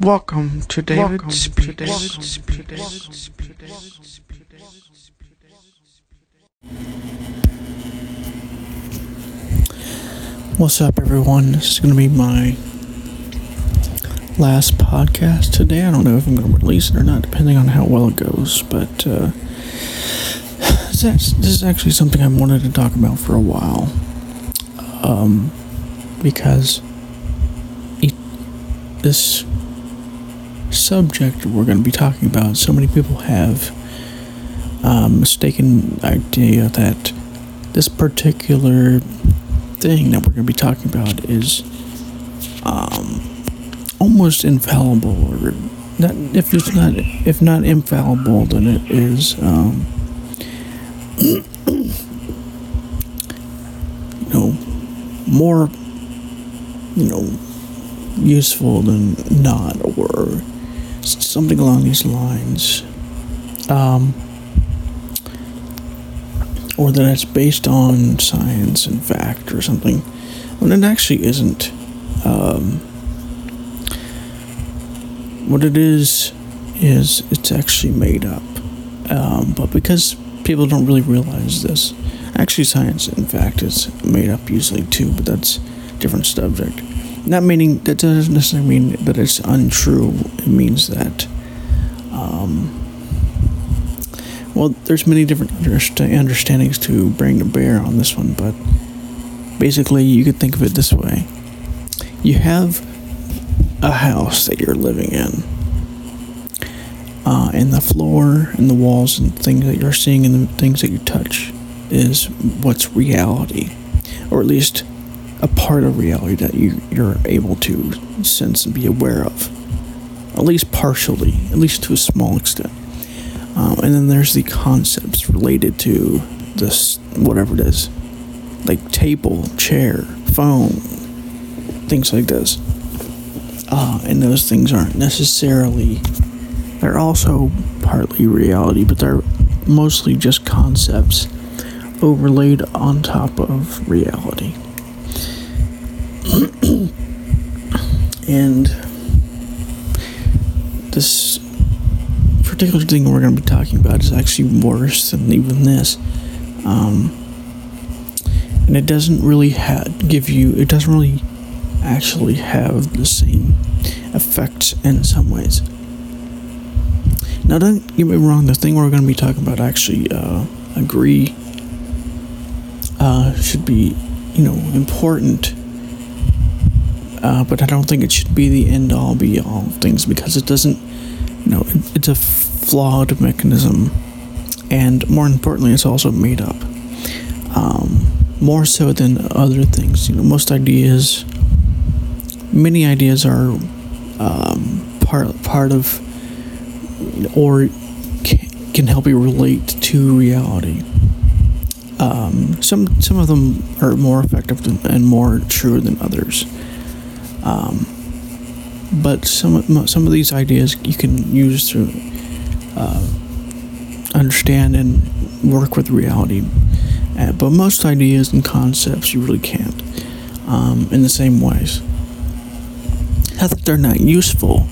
Welcome to David Welcome Speaks. What's up, everyone? This is going to be my last podcast today. I don't know if I'm going to release it or not, depending on how well it goes. But uh, this is actually something I wanted to talk about for a while. Um, because it, this subject we're going to be talking about, so many people have a mistaken idea that this particular thing that we're going to be talking about is um, almost infallible, or not, if it's not if not infallible, then it is. Um, you know, more, you know, useful than not, or something along these lines. Um, or that it's based on science and fact or something, when it actually isn't. Um, what it is, is it's actually made up. Um, but because people don't really realize this, actually, science, in fact, is made up usually too, but that's a different subject. Not meaning that doesn't necessarily mean that it's untrue. It means that, um, well, there's many different understandings to bring to bear on this one, but basically, you could think of it this way: you have a house that you're living in, uh, and the floor and the walls and things that you're seeing and the things that you touch is what's reality, or at least a part of reality that you, you're able to sense and be aware of, at least partially, at least to a small extent. Um, and then there's the concepts related to this, whatever it is, like table, chair, phone, things like this. Uh, and those things aren't necessarily, they're also partly reality, but they're mostly just concepts overlaid on top of reality. And this particular thing we're going to be talking about is actually worse than even this. Um, and it doesn't really ha- give you, it doesn't really actually have the same effects in some ways. Now, don't get me wrong, the thing we're going to be talking about actually uh, agree uh, should be, you know, important uh, but I don't think it should be the end all be all things because it doesn't, you know, it, it's a flawed mechanism, and more importantly, it's also made up. Um, more so than other things, you know, most ideas, many ideas are um, part part of, or can help you relate to reality. Um, some some of them are more effective than, and more true than others. Um, but some some of these ideas you can use to uh, understand and work with reality. Uh, but most ideas and concepts you really can't um, in the same ways. Not that they're not useful,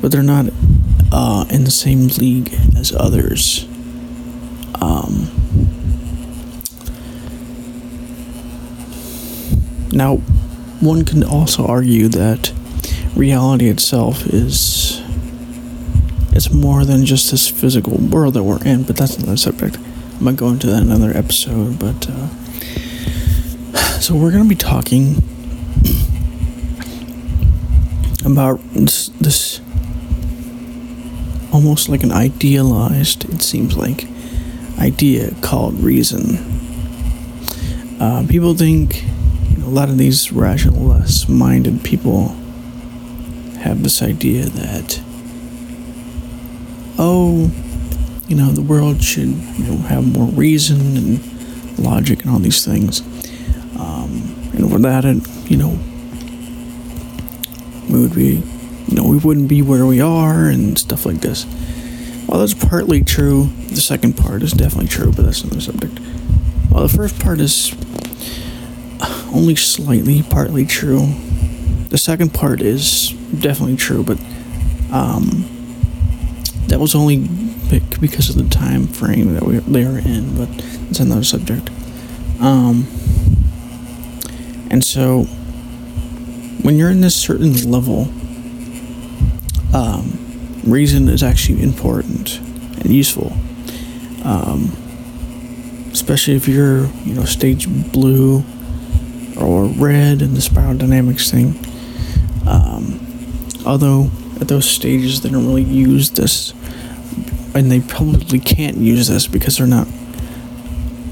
but they're not uh, in the same league as others. Um, now, one can also argue that reality itself is it's more than just this physical world that we're in, but that's another subject. I might go into that in another episode, but uh, so we're gonna be talking about this, this almost like an idealized, it seems like, idea called reason. Uh, people think a lot of these rationalist minded people have this idea that, oh, you know, the world should you know, have more reason and logic and all these things. Um, and without it, you know, we would be, you know, we wouldn't be where we are and stuff like this. Well, that's partly true, the second part is definitely true, but that's another subject. Well, the first part is only slightly partly true. The second part is definitely true, but Um, that was only because of the time frame that we, they were in, but it's another subject. Um, and so, when you're in this certain level, um, reason is actually important and useful. Um, especially if you're, you know, stage blue or red in the spiral dynamics thing. Um, although at those stages they don't really use this, and they probably can't use this because they're not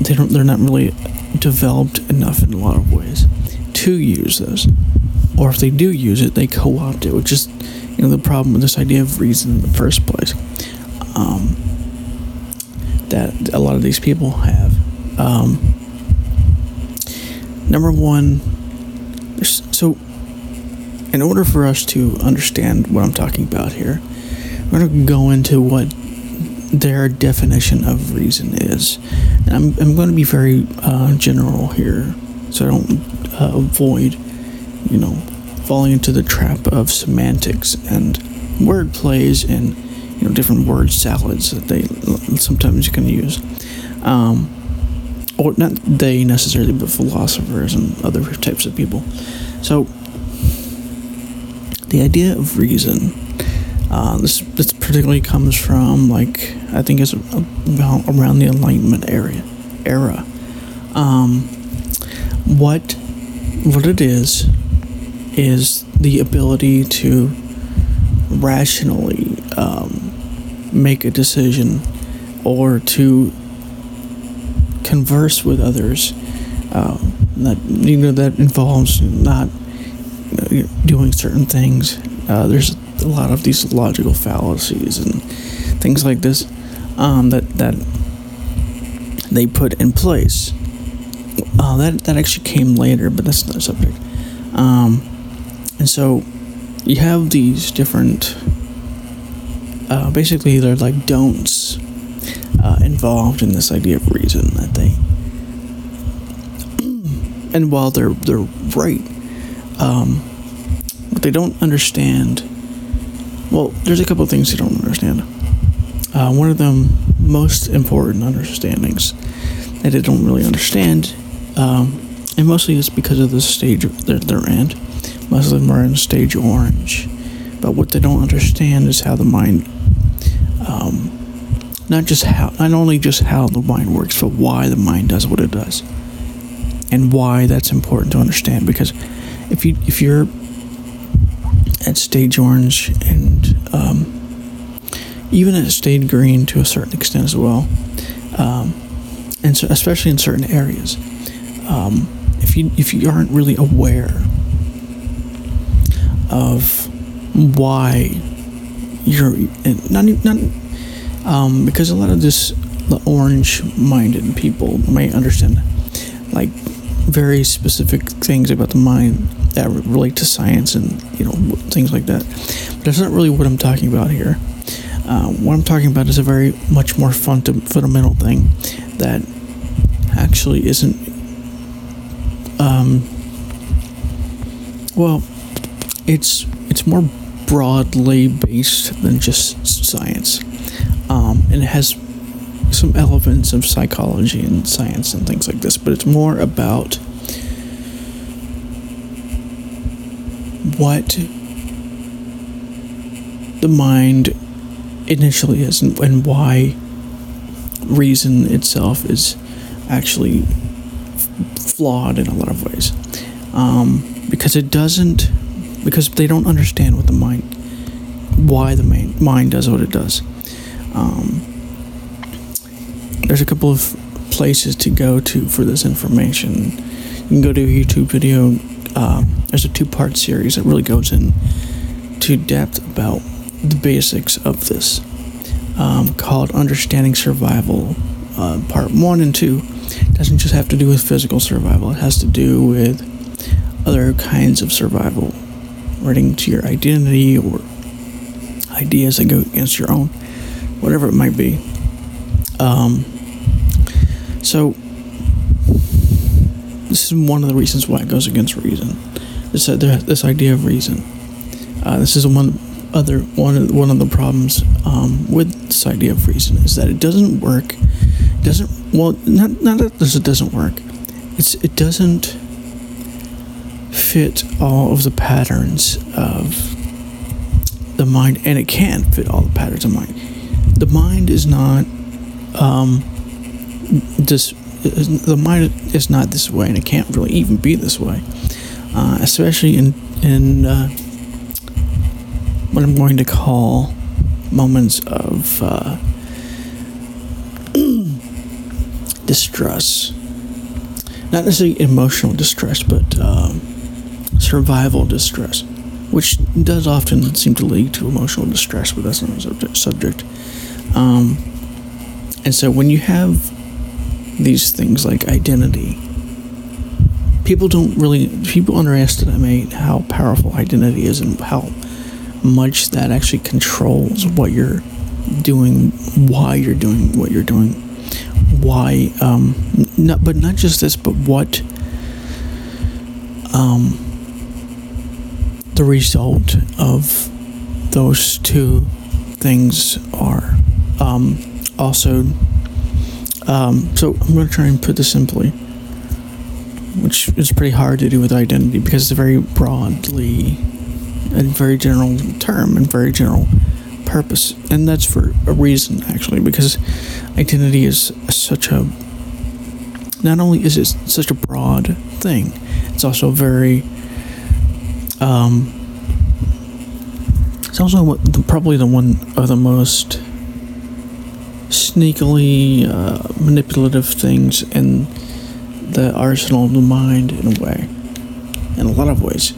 they don't they're not really developed enough in a lot of ways to use this. Or if they do use it, they co-opt it, which is you know the problem with this idea of reason in the first place. Um, that a lot of these people have. Um, number one, so in order for us to understand what I'm talking about here, we're going to go into what their definition of reason is. And I'm, I'm going to be very uh, general here so I don't uh, avoid, you know, falling into the trap of semantics and word plays and, you know, different word salads that they sometimes can use. Um, or not they necessarily, but philosophers and other types of people. So, the idea of reason. Uh, this this particularly comes from like I think it's around the Enlightenment area era. Um, what what it is is the ability to rationally um, make a decision or to converse with others uh, that you know that involves not doing certain things. Uh, there's a lot of these logical fallacies and things like this um, that that they put in place. Uh, that that actually came later, but that's another subject. Um, and so you have these different. Uh, basically, they're like don'ts uh, involved in this idea of reason that they. and while they're they're right, um, what they don't understand. Well, there's a couple of things they don't understand. Uh, one of them most important understandings that they don't really understand, um, and mostly it's because of the stage they're, they're in. Most of them are in stage orange, but what they don't understand is how the mind, um, not just how, not only just how the mind works, but why the mind does what it does, and why that's important to understand. Because if you if you're at stage orange and um, even at stage green to a certain extent as well, um, and so especially in certain areas, um, if you if you aren't really aware of why you're not not um, because a lot of this the orange-minded people may understand like very specific things about the mind that relate to science and you know things like that. But that's not really what I'm talking about here. Uh, what I'm talking about is a very much more funda- fundamental thing that actually isn't. Um, well, it's it's more broadly based than just science, um, and it has some elements of psychology and science and things like this, but it's more about what the mind initially is and, and why reason itself is actually f- flawed in a lot of ways. Um, because it doesn't, because they don't understand what the mind, why the main, mind does what it does. Um, there's a couple of places to go to for this information. You can go to a YouTube video. Um, there's a two-part series that really goes in to depth about the basics of this, um, called "Understanding Survival." Uh, part one and two It doesn't just have to do with physical survival. It has to do with other kinds of survival, relating to your identity or ideas that go against your own, whatever it might be. Um, so this is one of the reasons why it goes against reason. This uh, this idea of reason. Uh, this is one other one of one of the problems um, with this idea of reason is that it doesn't work. Doesn't well not not that this it doesn't work. It's it doesn't fit all of the patterns of the mind, and it can fit all the patterns of mind. The mind is not um, this. The mind is not this way, and it can't really even be this way, uh, especially in in uh, what I'm going to call moments of uh, distress. Not necessarily emotional distress, but um, survival distress, which does often seem to lead to emotional distress, but that's not a subject. Um, and so when you have these things like identity, people don't really, people underestimate how powerful identity is and how much that actually controls what you're doing, why you're doing what you're doing, why, um, not, but not just this, but what, um, the result of those two things are. Um, also, um, so I'm going to try and put this simply, which is pretty hard to do with identity because it's a very broadly a very general term and very general purpose. And that's for a reason, actually, because identity is such a. Not only is it such a broad thing, it's also very. Um, it's also probably the one of the most sneakily uh, manipulative things in the arsenal of the mind, in a way, in a lot of ways.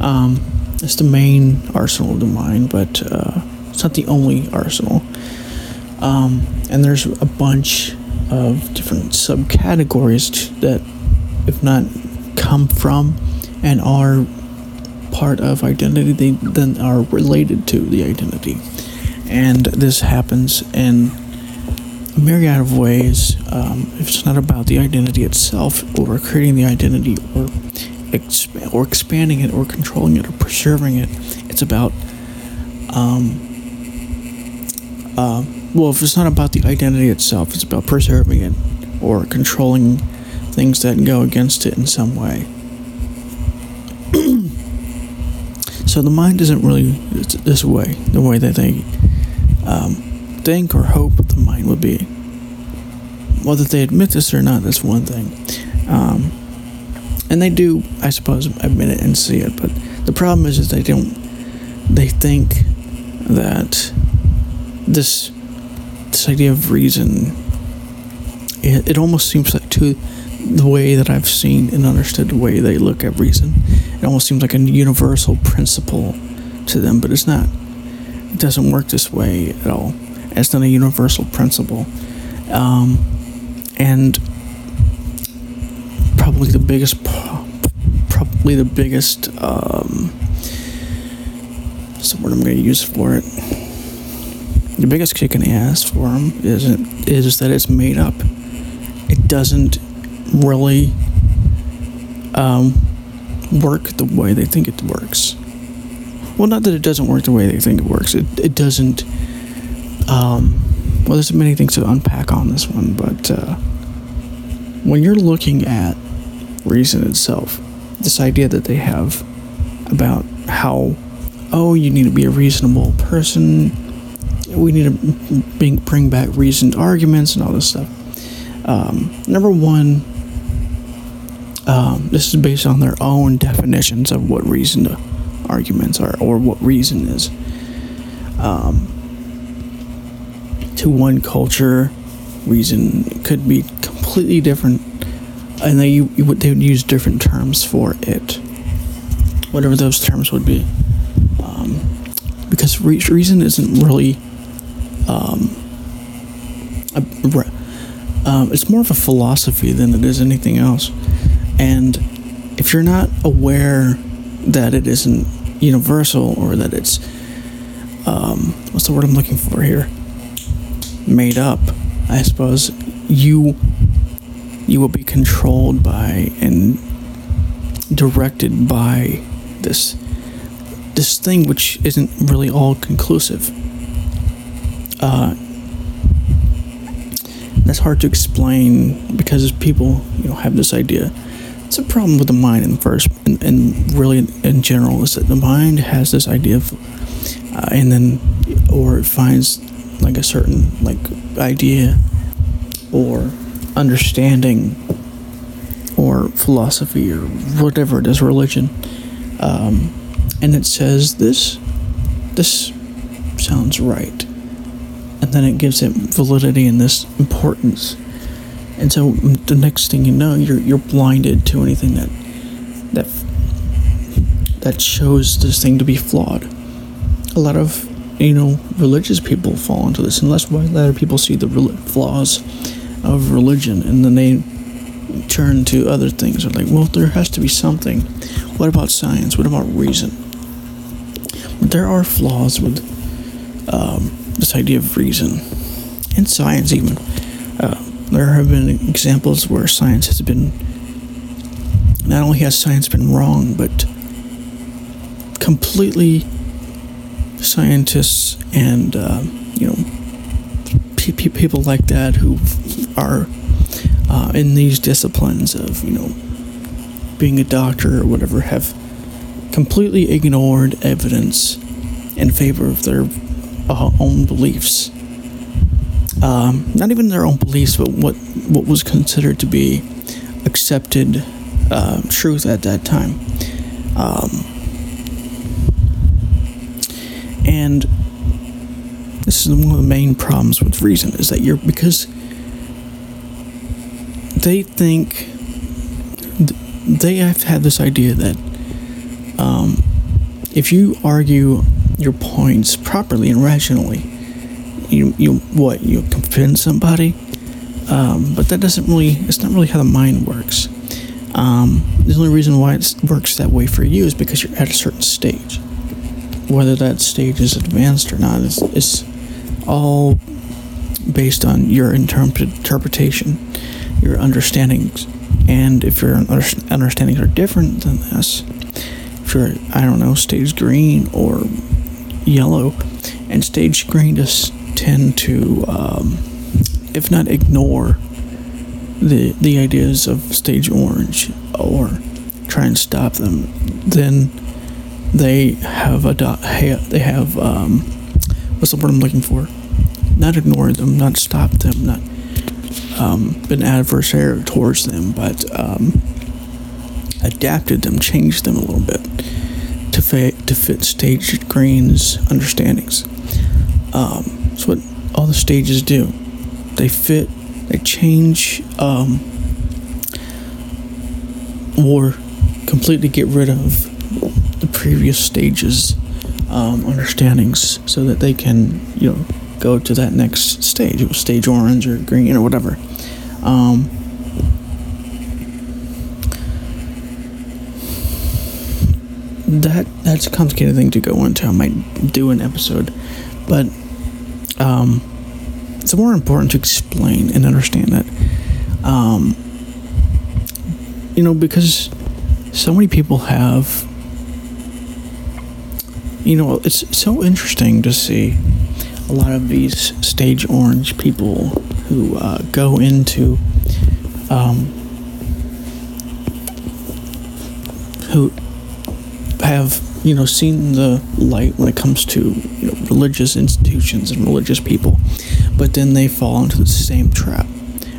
Um, it's the main arsenal of the mind, but uh, it's not the only arsenal. Um, and there's a bunch of different subcategories that, if not come from and are part of identity, they then are related to the identity. And this happens in a myriad of ways. Um, if it's not about the identity itself or creating the identity or exp- or expanding it or controlling it or preserving it. It's about, um, uh, well, if it's not about the identity itself, it's about preserving it or controlling things that go against it in some way. so the mind isn't really this way, the way that they um, think or hope would be. Whether they admit this or not, that's one thing. Um, and they do, I suppose, admit it and see it. But the problem is, is they don't. They think that this this idea of reason. It, it almost seems like to the way that I've seen and understood the way they look at reason. It almost seems like a universal principle to them, but it's not. It doesn't work this way at all. It's not a universal principle. Um, and probably the biggest, probably the biggest, um, the word I'm going to use for it? The biggest kick in the ass for them is, is that it's made up. It doesn't really um, work the way they think it works. Well, not that it doesn't work the way they think it works. It, it doesn't. Um, well, there's many things to unpack on this one, but uh, when you're looking at reason itself. This idea that they have about how, oh, you need to be a reasonable person, we need to bring, bring back reasoned arguments and all this stuff. Um, number one, um, this is based on their own definitions of what reasoned arguments are or what reason is. Um, to one culture, reason could be completely different and they you, they would use different terms for it, whatever those terms would be, um, because re- reason isn't really. Um, a, um, it's more of a philosophy than it is anything else, and if you're not aware that it isn't universal or that it's um, what's the word I'm looking for here? Made up, I suppose. You you will be controlled by and directed by this this thing which isn't really all conclusive. Uh, that's hard to explain because people, you know, have this idea. It's a problem with the mind in the first, and, and really in general, is that the mind has this idea of, uh, and then, or it finds like a certain like idea or understanding or philosophy or whatever it is, religion, um, and it says this, this sounds right and then it gives it validity and this importance. And so the next thing you know, you're you're blinded to anything that that that shows this thing to be flawed. A lot of you know religious people fall into this, unless lot of people see the flaws of religion, and then they turn to other things. They're like, well, there has to be something. What about science? What about reason? But there are flaws with um, this idea of reason and science even uh, there have been examples where science has been not only has science been wrong but completely scientists and uh, you know pe- people like that who are uh, in these disciplines of you know being a doctor or whatever have completely ignored evidence in favor of their uh, own beliefs. Um, not even their own beliefs, but what what was considered to be accepted uh, truth at that time. Um, and this is one of the main problems with reason is that you're because they think they have had this idea that um, if you argue your points properly and rationally. You you what you convince somebody, um, but that doesn't really. It's not really how the mind works. Um, the only reason why it works that way for you is because you're at a certain stage. Whether that stage is advanced or not is, is all based on your interpretation, your understandings, and if your understandings are different than this, if you're I don't know stage green or yellow, and stage green just tend to, um, if not ignore the the ideas of stage orange or try and stop them, then they have a dot, they have um, what's the word I'm looking for? Not ignore them, not stop them, not um, been adversarial towards them, but um, adapted them, changed them a little bit to fit to fit stage green's understandings. Um, that's what all the stages do. They fit, they change, um, or completely get rid of the previous stages um, understandings so that they can you know go to that next stage, it was stage orange or green or whatever. Um, that that's a complicated thing to go into. I might do an episode, but um, it's more important to explain and understand that. Um, you know, because so many people have. You know, it's so interesting to see a lot of these stage orange people who uh, go into um, who have you know seen the light when it comes to you know, religious institutions and religious people, but then they fall into the same trap.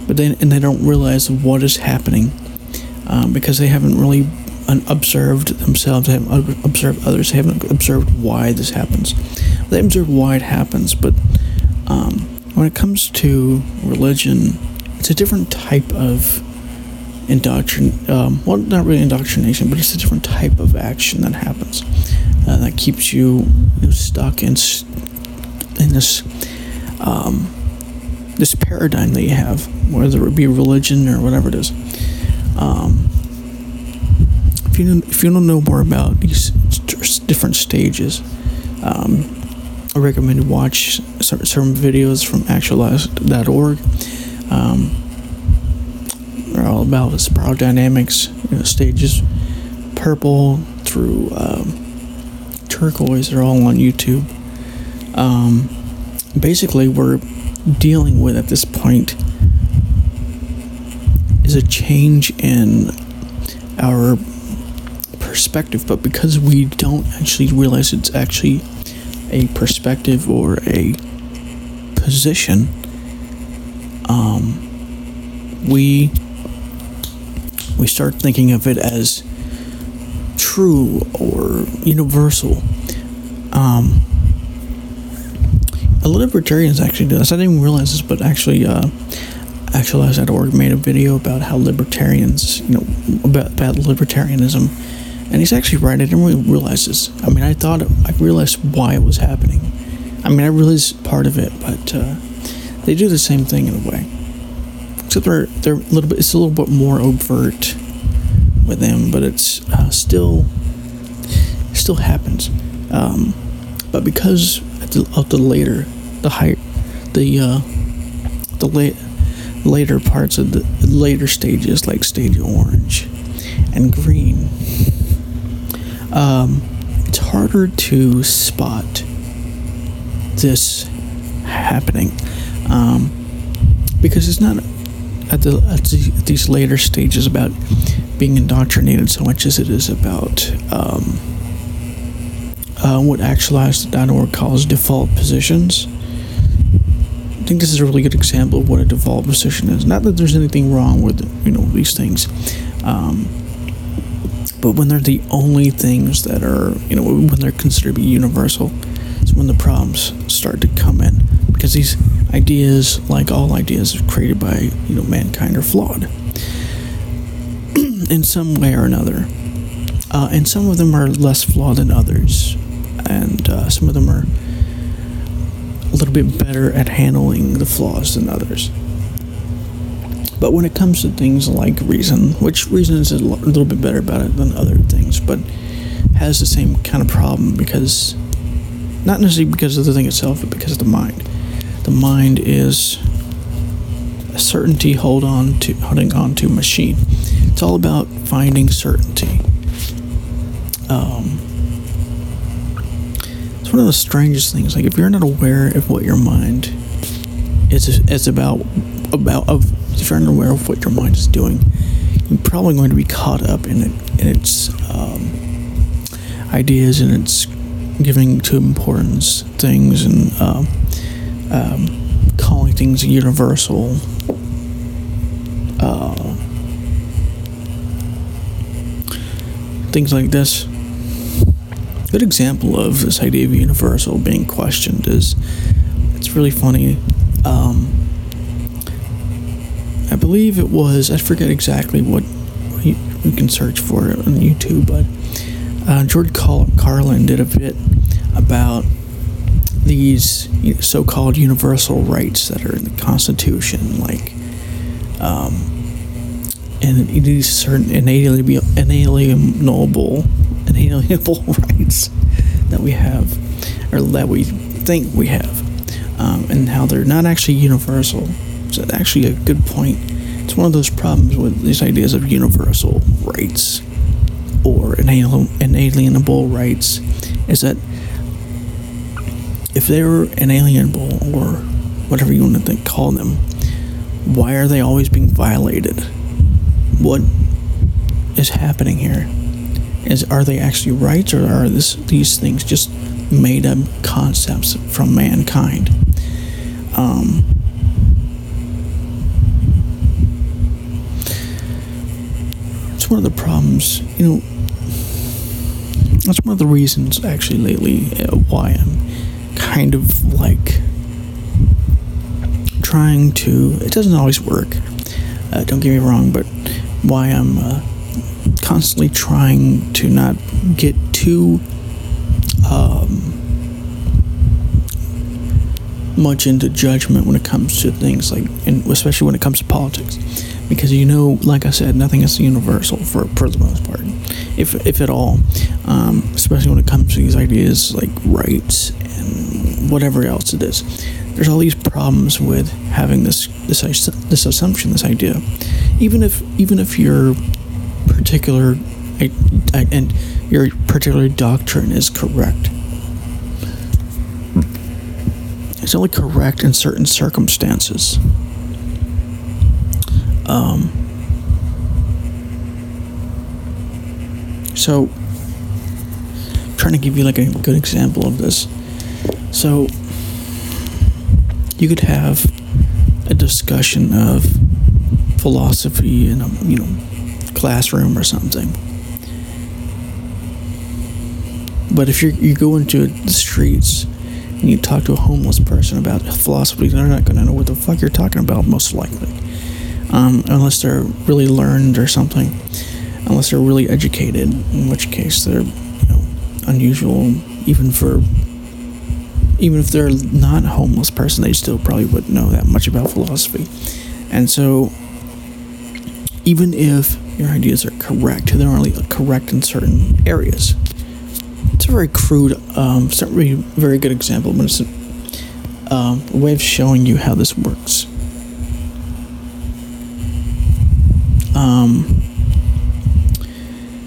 But then and they don't realize what is happening um, because they haven't really observed themselves, they haven't observed others, they haven't observed why this happens. They observe why it happens, but um, when it comes to religion, it's a different type of indoctrin um, well not really indoctrination but it's a different type of action that happens uh, that keeps you, you know, stuck in in this um, this paradigm that you have whether it be religion or whatever it is um, if you if you don't know more about these different stages um, I recommend you watch certain videos from actualized.org um, are all about the spiral dynamics, you know, stages purple through um, Turquoise. They're all on YouTube. Um, basically, we're dealing with at this point is a change in our perspective, but because we don't actually realize it's actually a perspective or a position, um, we we start thinking of it as true or universal. Um, a libertarians actually do this. I didn't realize this, but actually, uh, Actualized.org made a video about how libertarians, you know, about, about libertarianism, and he's actually right. I didn't really realize this. I mean, I thought I realized why it was happening. I mean, I realized part of it, but uh, they do the same thing in a way. Except they're they're a little bit. It's a little bit more overt with them, but it's uh, still still happens. Um, but because of the later, the higher, the uh, the late later parts of the later stages, like stage orange and green, um, it's harder to spot this happening um, because it's not at, the, at the, at these later stages about being indoctrinated so much as it is about um, uh, what Actualized.org calls default positions. I think this is a really good example of what a default position is. Not that there's anything wrong with you know these things, um, but when they're the only things that are you know when they're considered to be universal, it's when the problems start to come in. Because these ideas, like all ideas created by you know mankind, are flawed. In some way or another, uh, and some of them are less flawed than others, and uh, some of them are a little bit better at handling the flaws than others. But when it comes to things like reason, which reason is a little bit better about it than other things, but has the same kind of problem because not necessarily because of the thing itself, but because of the mind. The mind is a certainty hold on to holding on to machine. It's all about finding certainty. Um, it's one of the strangest things. Like if you're not aware of what your mind is is about about of if you're not aware of what your mind is doing, you're probably going to be caught up in it in its um, ideas and its giving to importance things and um, um, calling things universal. Uh, things like this good example of this idea of universal being questioned is it's really funny. Um, believe it was, I forget exactly what you can search for it on YouTube, but uh, George Carlin did a bit about these so called universal rights that are in the Constitution, like um, and these certain inalienable, inalienable inalienable rights that we have, or that we think we have, um, and how they're not actually universal. It's actually, a good point. It's one of those problems with these ideas of universal rights or inalienable rights is that if they're inalienable or whatever you want to think, call them, why are they always being violated? What is happening here? is are they actually rights or are this, these things just made up concepts from mankind? Um, it's one of the problems, you know. That's one of the reasons, actually, lately, uh, why I'm kind of like trying to. It doesn't always work. Uh, don't get me wrong, but why I'm uh, constantly trying to not get too um, much into judgment when it comes to things like, and especially when it comes to politics, because you know, like I said, nothing is universal for for the most part, if if at all. Um, especially when it comes to these ideas like rights and whatever else it is. There's all these problems with having this this this assumption, this idea, even if even if you're particular and your particular doctrine is correct. It's only correct in certain circumstances. Um, so, I'm trying to give you like a good example of this. So, you could have a discussion of philosophy in a you know classroom or something. But if you you go into the streets and you talk to a homeless person about philosophy, they're not going to know what the fuck you're talking about, most likely, um, unless they're really learned or something, unless they're really educated. In which case, they're you know, unusual, even for even if they're not a homeless person, they still probably wouldn't know that much about philosophy. And so, even if your ideas are correct, they're only correct in certain areas. It's a very crude, um, it's not really a very good example, but it's a, um, a way of showing you how this works. Um,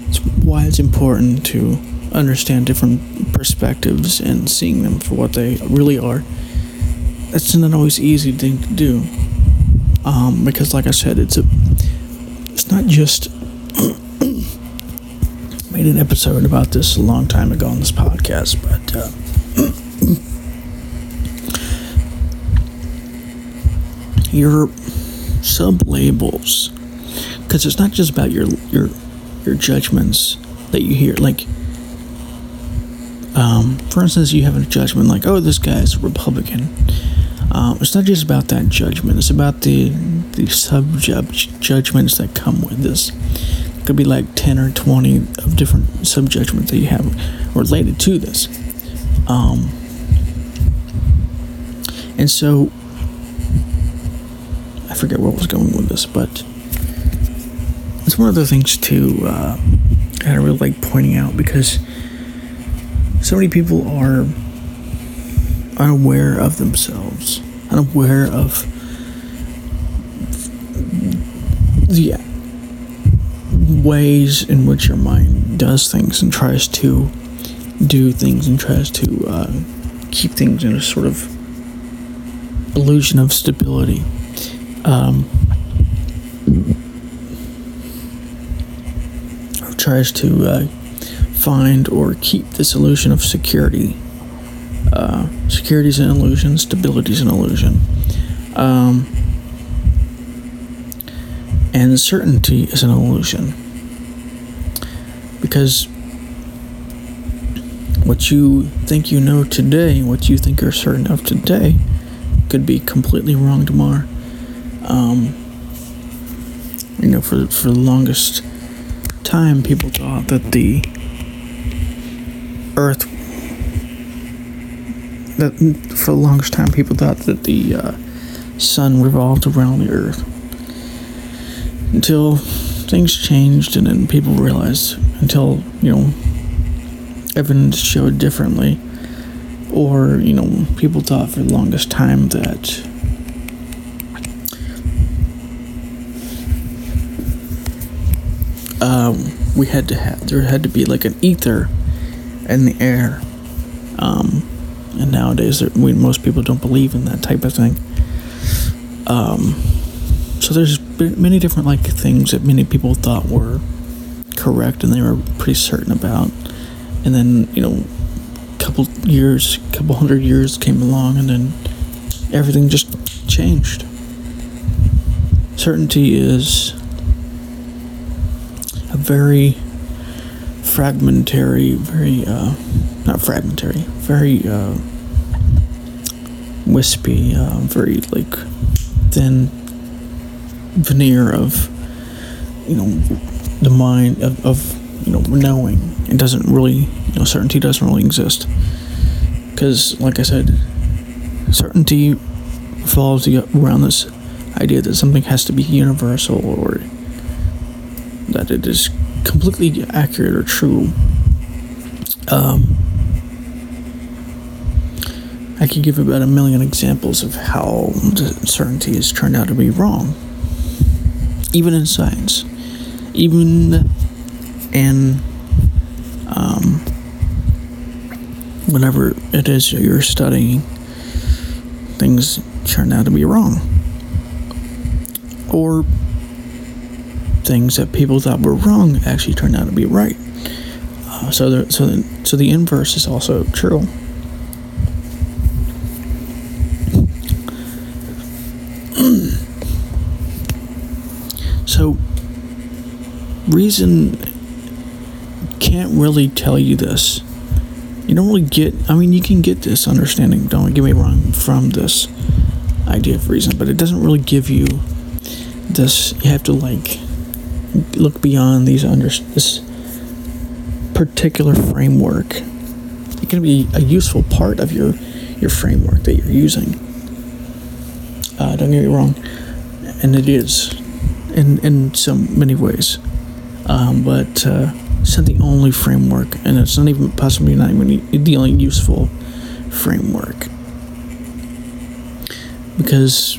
it's why it's important to understand different perspectives and seeing them for what they really are. That's not always easy thing to do, um, because, like I said, it's a it's not just. made an episode about this a long time ago on this podcast, but. Uh, your sub labels because it's not just about your your your judgments that you hear like um, for instance, you have a judgment like, "Oh, this guy is a Republican." Um, it's not just about that judgment; it's about the the sub judgments that come with this. It could be like ten or twenty of different sub judgments that you have related to this. Um, and so, I forget where I was going with this, but one of the things too uh, that I really like pointing out because so many people are unaware of themselves, unaware of the ways in which your mind does things and tries to do things and tries to uh, keep things in a sort of illusion of stability. Um, tries to uh, find or keep this illusion of security. Uh, security is an illusion, stability is an illusion. Um, and certainty is an illusion. Because what you think you know today, what you think you're certain of today, could be completely wrong tomorrow. Um, you know, for, for the longest time, people thought that the Earth. That for the longest time, people thought that the uh, sun revolved around the Earth. Until things changed, and then people realized, until, you know, evidence showed differently, or, you know, people thought for the longest time that. Um, we had to have there had to be like an ether in the air. Um, and nowadays, we, most people don't believe in that type of thing. Um, so there's many different like things that many people thought were correct and they were pretty certain about. And then you know, a couple years, couple hundred years came along, and then everything just changed. Certainty is very fragmentary, very uh, not fragmentary, very uh, wispy, uh, very like thin veneer of you know the mind of, of you know knowing. It doesn't really you know certainty doesn't really exist because, like I said, certainty revolves around this idea that something has to be universal or that it is completely accurate or true. Um, I could give about a million examples of how the certainty has turned out to be wrong, even in science, even in um, whatever it is you're studying, things turn out to be wrong. Or things that people thought were wrong actually turned out to be right. Uh, so, the, so, the, so the inverse is also true. so, reason can't really tell you this. You don't really get, I mean, you can get this understanding, don't get me wrong, from this idea of reason, but it doesn't really give you this. You have to, like, look beyond these under this particular framework. It can be a useful part of your your framework that you're using. Uh, don't get me wrong, and it is in in so many ways, um, but uh, it's not the only framework, and it's not even possibly not even the only useful framework because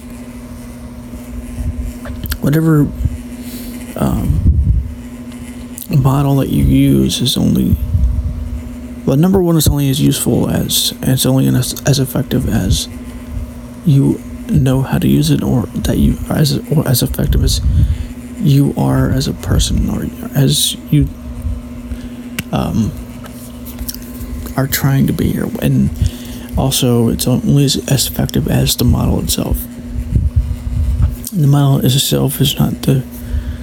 whatever um, model that you use is only well number one is only as useful as it's only as, as effective as you know how to use it or that you are as or as effective as you are as a person or as you um, are trying to be here. And also it's only as, as effective as the model itself. The model itself is not the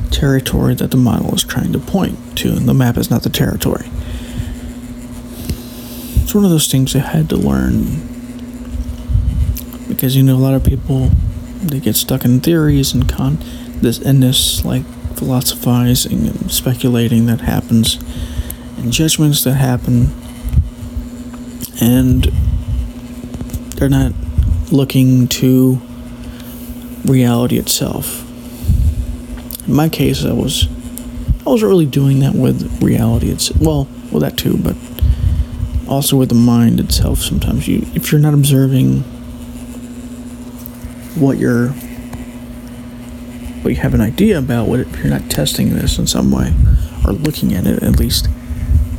territory that the model is trying to point to, and the map is not the territory. It's one of those things I had to learn because you know a lot of people they get stuck in theories and con this and this like philosophizing and speculating that happens and judgments that happen and they're not looking to reality itself in my case, I was I wasn't really doing that with reality. It's well, well that too, but also with the mind itself. Sometimes you, if you're not observing what you're, what you have an idea about, what if you're not testing this in some way, or looking at it at least,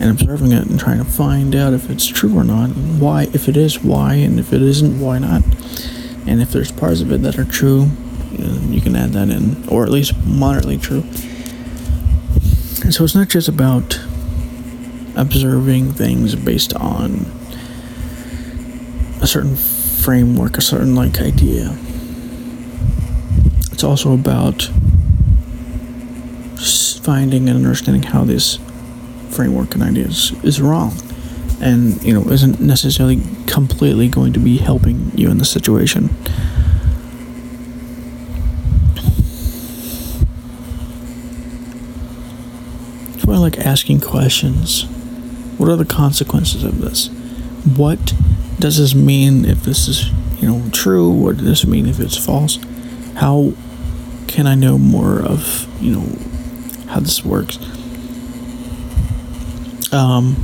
and observing it and trying to find out if it's true or not, and why, if it is, why, and if it isn't, why not, and if there's parts of it that are true, you can add that in, or at least moderately true. And so it's not just about observing things based on a certain framework, a certain like idea. It's also about finding and understanding how this framework and ideas is wrong and you know isn't necessarily completely going to be helping you in the situation like asking questions. What are the consequences of this? What does this mean if this is, you know, true? What does this mean if it's false? How can I know more of, you know, how this works? Um,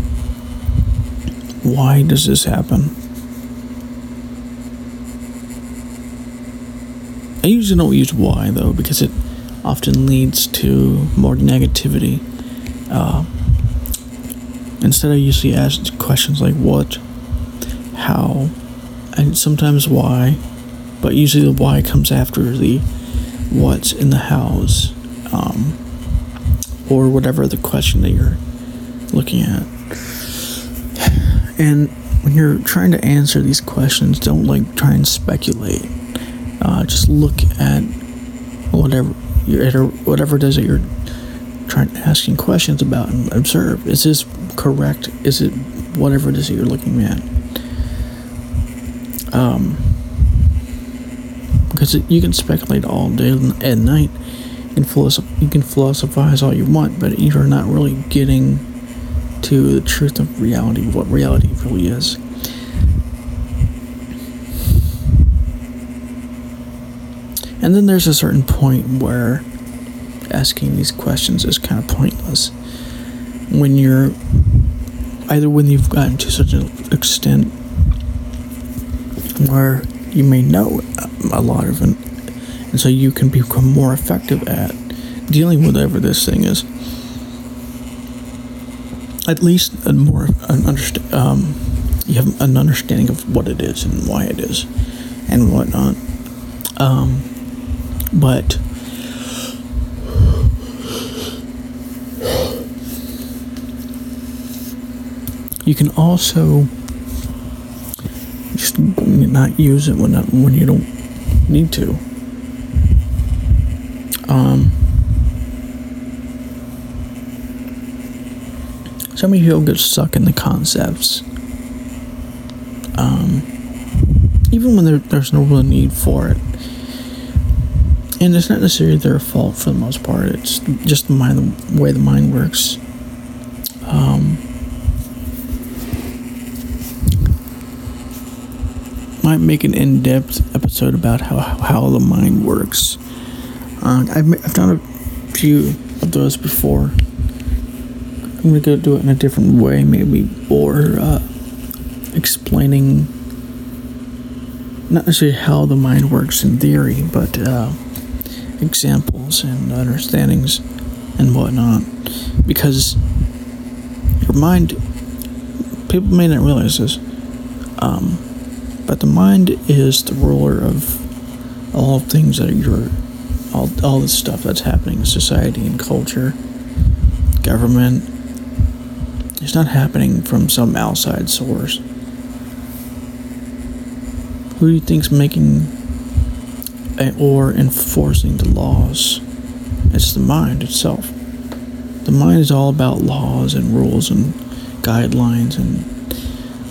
why does this happen? I usually don't use why though because it often leads to more negativity uh, instead, I usually ask questions like what, how, and sometimes why, but usually the why comes after the what's in the hows, um, or whatever the question that you're looking at. And when you're trying to answer these questions, don't like try and speculate. Uh, just look at whatever whatever it is that you're trying asking questions about and observe. Is this correct? Is it whatever it is that you're looking at? Um, because you can speculate all day and night. Can, philosoph- you can philosophize all you want, but you're not really getting to the truth of reality, what reality really is. And then there's a certain point where asking these questions is kind of pointless when you're either when you've gotten to such an extent where you may know a lot of it, and so you can become more effective at dealing with whatever this thing is. at least a more an understand um, you have an understanding of what it is and why it is and whatnot. Um, but you can also just not use it when not, when you don't need to. Um, so many people get stuck in the concepts. Um, even when there, there's no real need for it. And it's not necessarily their fault for the most part. It's just the mind, the way the mind works. Um, might make an in-depth episode about how how the mind works. Uh, I've, I've done a few of those before. I'm gonna go do it in a different way, maybe, or uh, explaining not necessarily how the mind works in theory, but uh, examples and understandings and whatnot. Because your mind, people may not realize this, um, but the mind is the ruler of all things that are all, all the stuff that's happening in society and culture, government. It's not happening from some outside source. Who do you think's making or enforcing the laws? It's the mind itself. The mind is all about laws and rules and guidelines and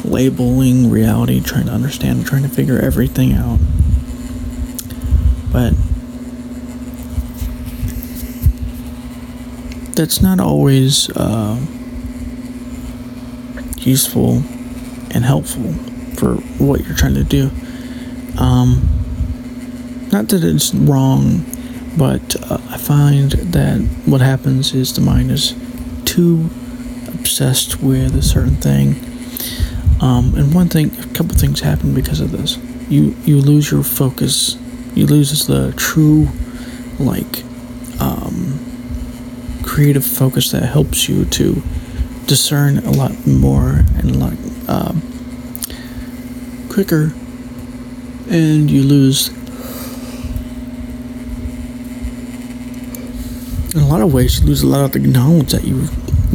labeling reality, trying to understand, trying to figure everything out. But that's not always uh, useful and helpful for what you're trying to do. Um, not that it's wrong, but uh, I find that what happens is the mind is too obsessed with a certain thing. Um, and one thing, a couple things happen because of this. You you lose your focus. You lose the true, like, um, creative focus that helps you to discern a lot more and a lot um, quicker, and you lose. In a lot of ways, you lose a lot of the knowledge that you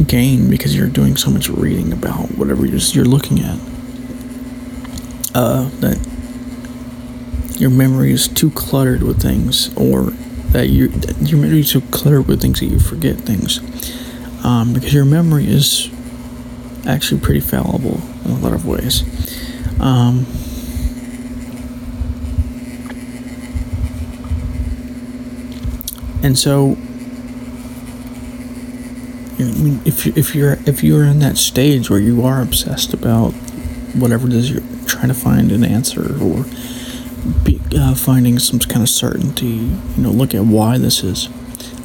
gain because you're doing so much reading about whatever you're, you're looking at. Uh, that your memory is too cluttered with things, or that you your memory is too cluttered with things that you forget things, um, because your memory is actually pretty fallible in a lot of ways. Um, and so Mean, if you, if you're if you're in that stage where you are obsessed about whatever it is you're trying to find an answer or be, uh, finding some kind of certainty, you know, look at why this is,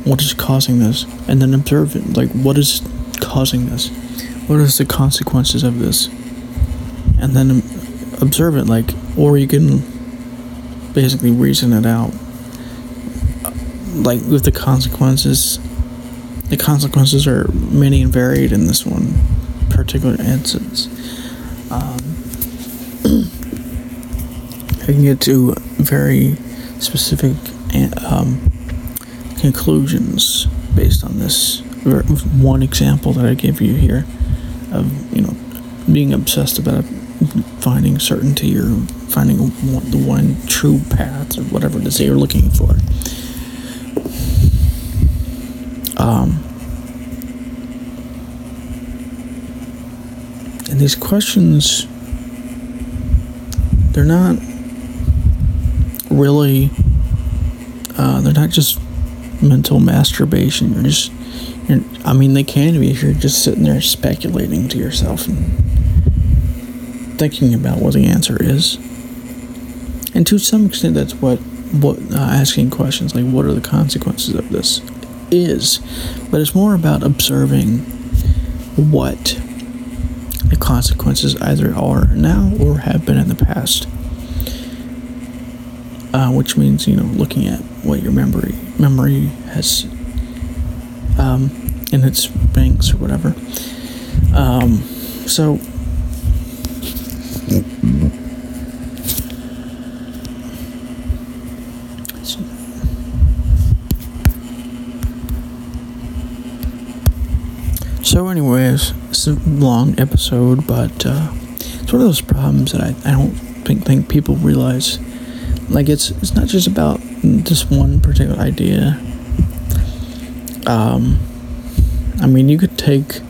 what is causing this, and then observe it. Like, what is causing this? What is the consequences of this? And then observe it. Like, or you can basically reason it out. Like with the consequences the consequences are many and varied in this one particular instance. Um, I can get to very specific um, conclusions based on this one example that I gave you here of you know being obsessed about finding certainty or finding the one true path or whatever it is that you're looking for. Um, and these questions, they're not really, uh, they're not just mental masturbation. You're just, you're, I mean, they can be if you're just sitting there speculating to yourself and thinking about what the answer is. And to some extent, that's what what uh, asking questions like, what are the consequences of this? Is, but it's more about observing what the consequences either are now or have been in the past. Uh, which means you know looking at what your memory memory has um, in its banks or whatever. Um, so. So, anyways, it's a long episode, but uh, it's one of those problems that I, I don't think, think people realize. Like, it's it's not just about this one particular idea. Um, I mean, you could take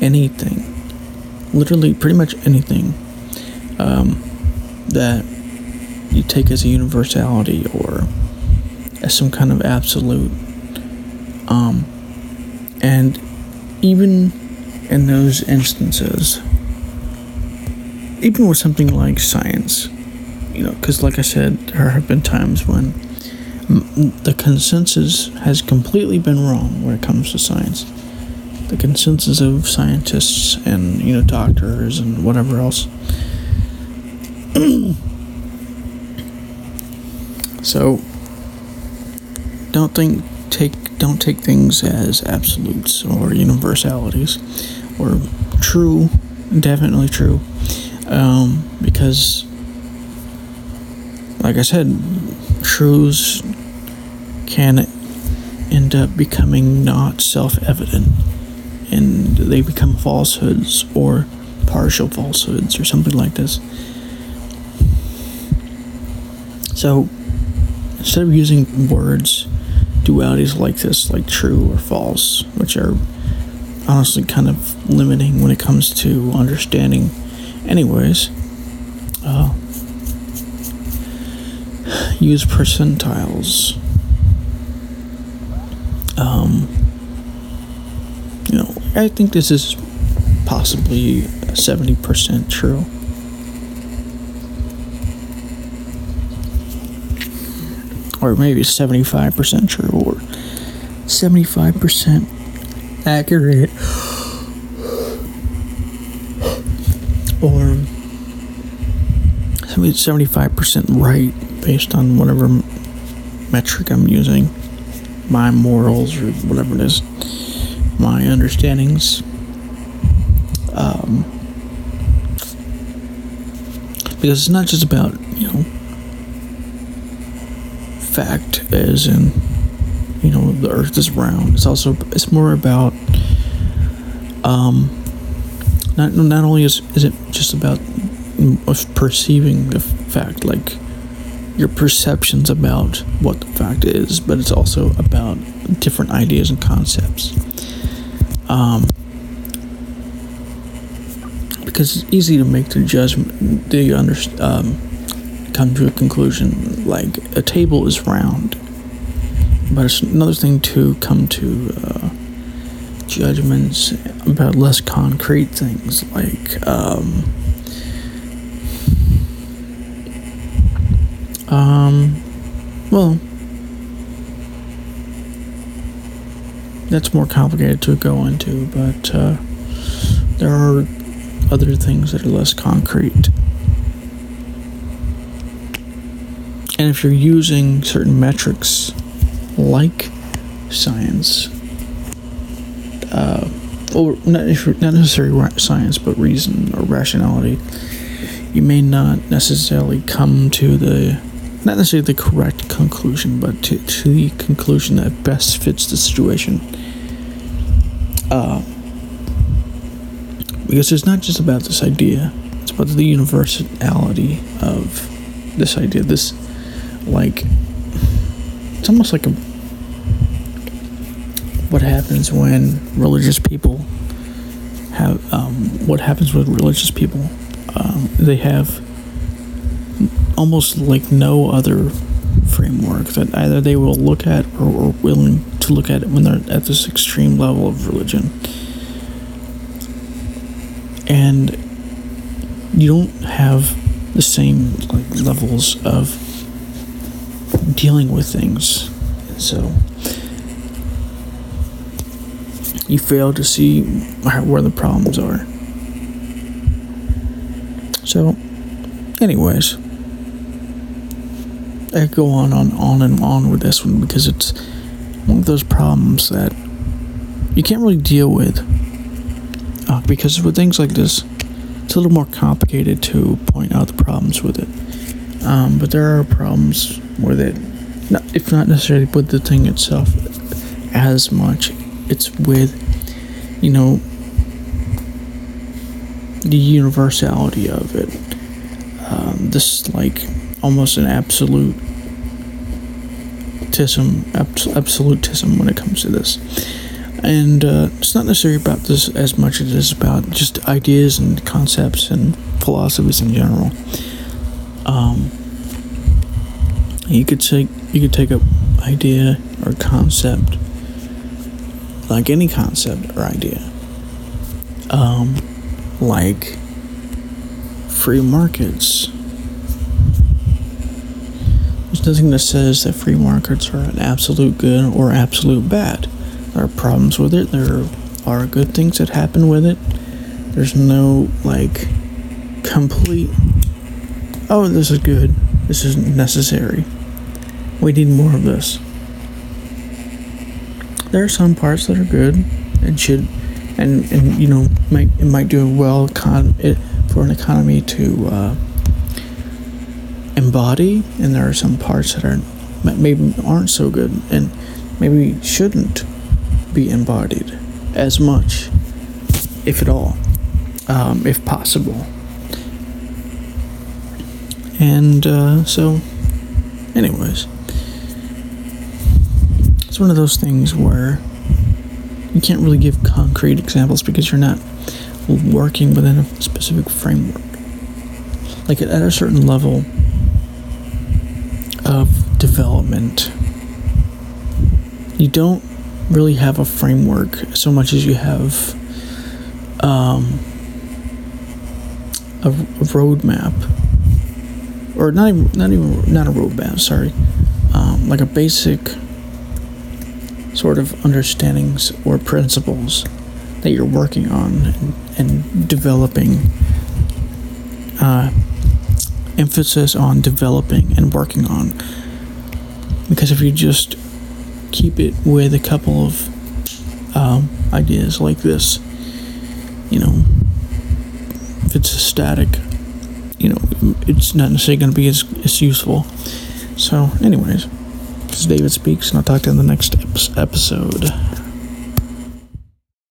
anything, literally, pretty much anything um, that you take as a universality or as some kind of absolute. Um, and even in those instances, even with something like science, you know, because like I said, there have been times when the consensus has completely been wrong when it comes to science. The consensus of scientists and, you know, doctors and whatever else. so, don't think, take don't take things as absolutes or universalities or true, definitely true, um, because, like I said, truths can end up becoming not self evident and they become falsehoods or partial falsehoods or something like this. So, instead of using words, dualities like this, like true or false, which are honestly kind of limiting when it comes to understanding, anyways, uh, use percentiles. Um, you know, I think this is possibly 70% true. Or maybe 75% true or 75% accurate. Or 75% right based on whatever metric I'm using. My morals or whatever it is. My understandings. Um, because it's not just about you know fact as in you know the earth is round. It's also it's more about um not not only is, is it just about perceiving the fact like your perceptions about what the fact is but it's also about different ideas and concepts. Um because it's easy to make the judgment the under um come to a conclusion like a table is round. But it's another thing to come to uh, judgments about less concrete things like um, um, well, that's more complicated to go into, but uh, there are other things that are less concrete. And if you're using certain metrics like science, uh, or not, not necessarily science, but reason or rationality, you may not necessarily come to the not necessarily the correct conclusion, but to, to the conclusion that best fits the situation. Uh, because it's not just about this idea; it's about the universality of this idea. This like it's almost like a what happens when religious people have um, what happens with religious people um, they have almost like no other framework that either they will look at or are willing to look at it when they're at this extreme level of religion. And you don't have the same like levels of dealing with things. So you fail to see where the problems are. So, anyways, I go on on on and on with this one because it's one of those problems that you can't really deal with uh, because with things like this, it's a little more complicated to point out the problems with it. Um, but there are problems with it, not, if not necessarily with the thing itself as much. It's with, you know, the universality of it. Um, this like almost an absolute absolutism when it comes to this. And uh, it's not necessarily about this as much as it is about just ideas and concepts and philosophies in general. Um, you could take you could take a idea or concept, like any concept or idea, um, like free markets there's nothing that says that free markets are an absolute good or absolute bad. There are problems with it. There are good things that happen with it. There's no like complete oh this is good. This is necessary. We need more of this. There are some parts that are good and should and and you know might it might do well con- it, for an economy to uh, embody, and there are some parts that are maybe aren't so good and maybe shouldn't be embodied as much, if at all, um, if possible. And uh, so, anyways, it's one of those things where you can't really give concrete examples because you're not working within a specific framework. Like at a certain level, of development. You don't really have a framework so much as you have um, a, a roadmap, or not even not even not a roadmap. Sorry, um, like a basic sort of understandings or principles that you're working on and, and developing. Uh, emphasis on developing and working on. Because if you just keep it with a couple of um, ideas like this, you know, if it's a static, you know, it's not necessarily going to be as, as useful. So, anyways, this is David Speaks, and I'll talk to you in the next episode.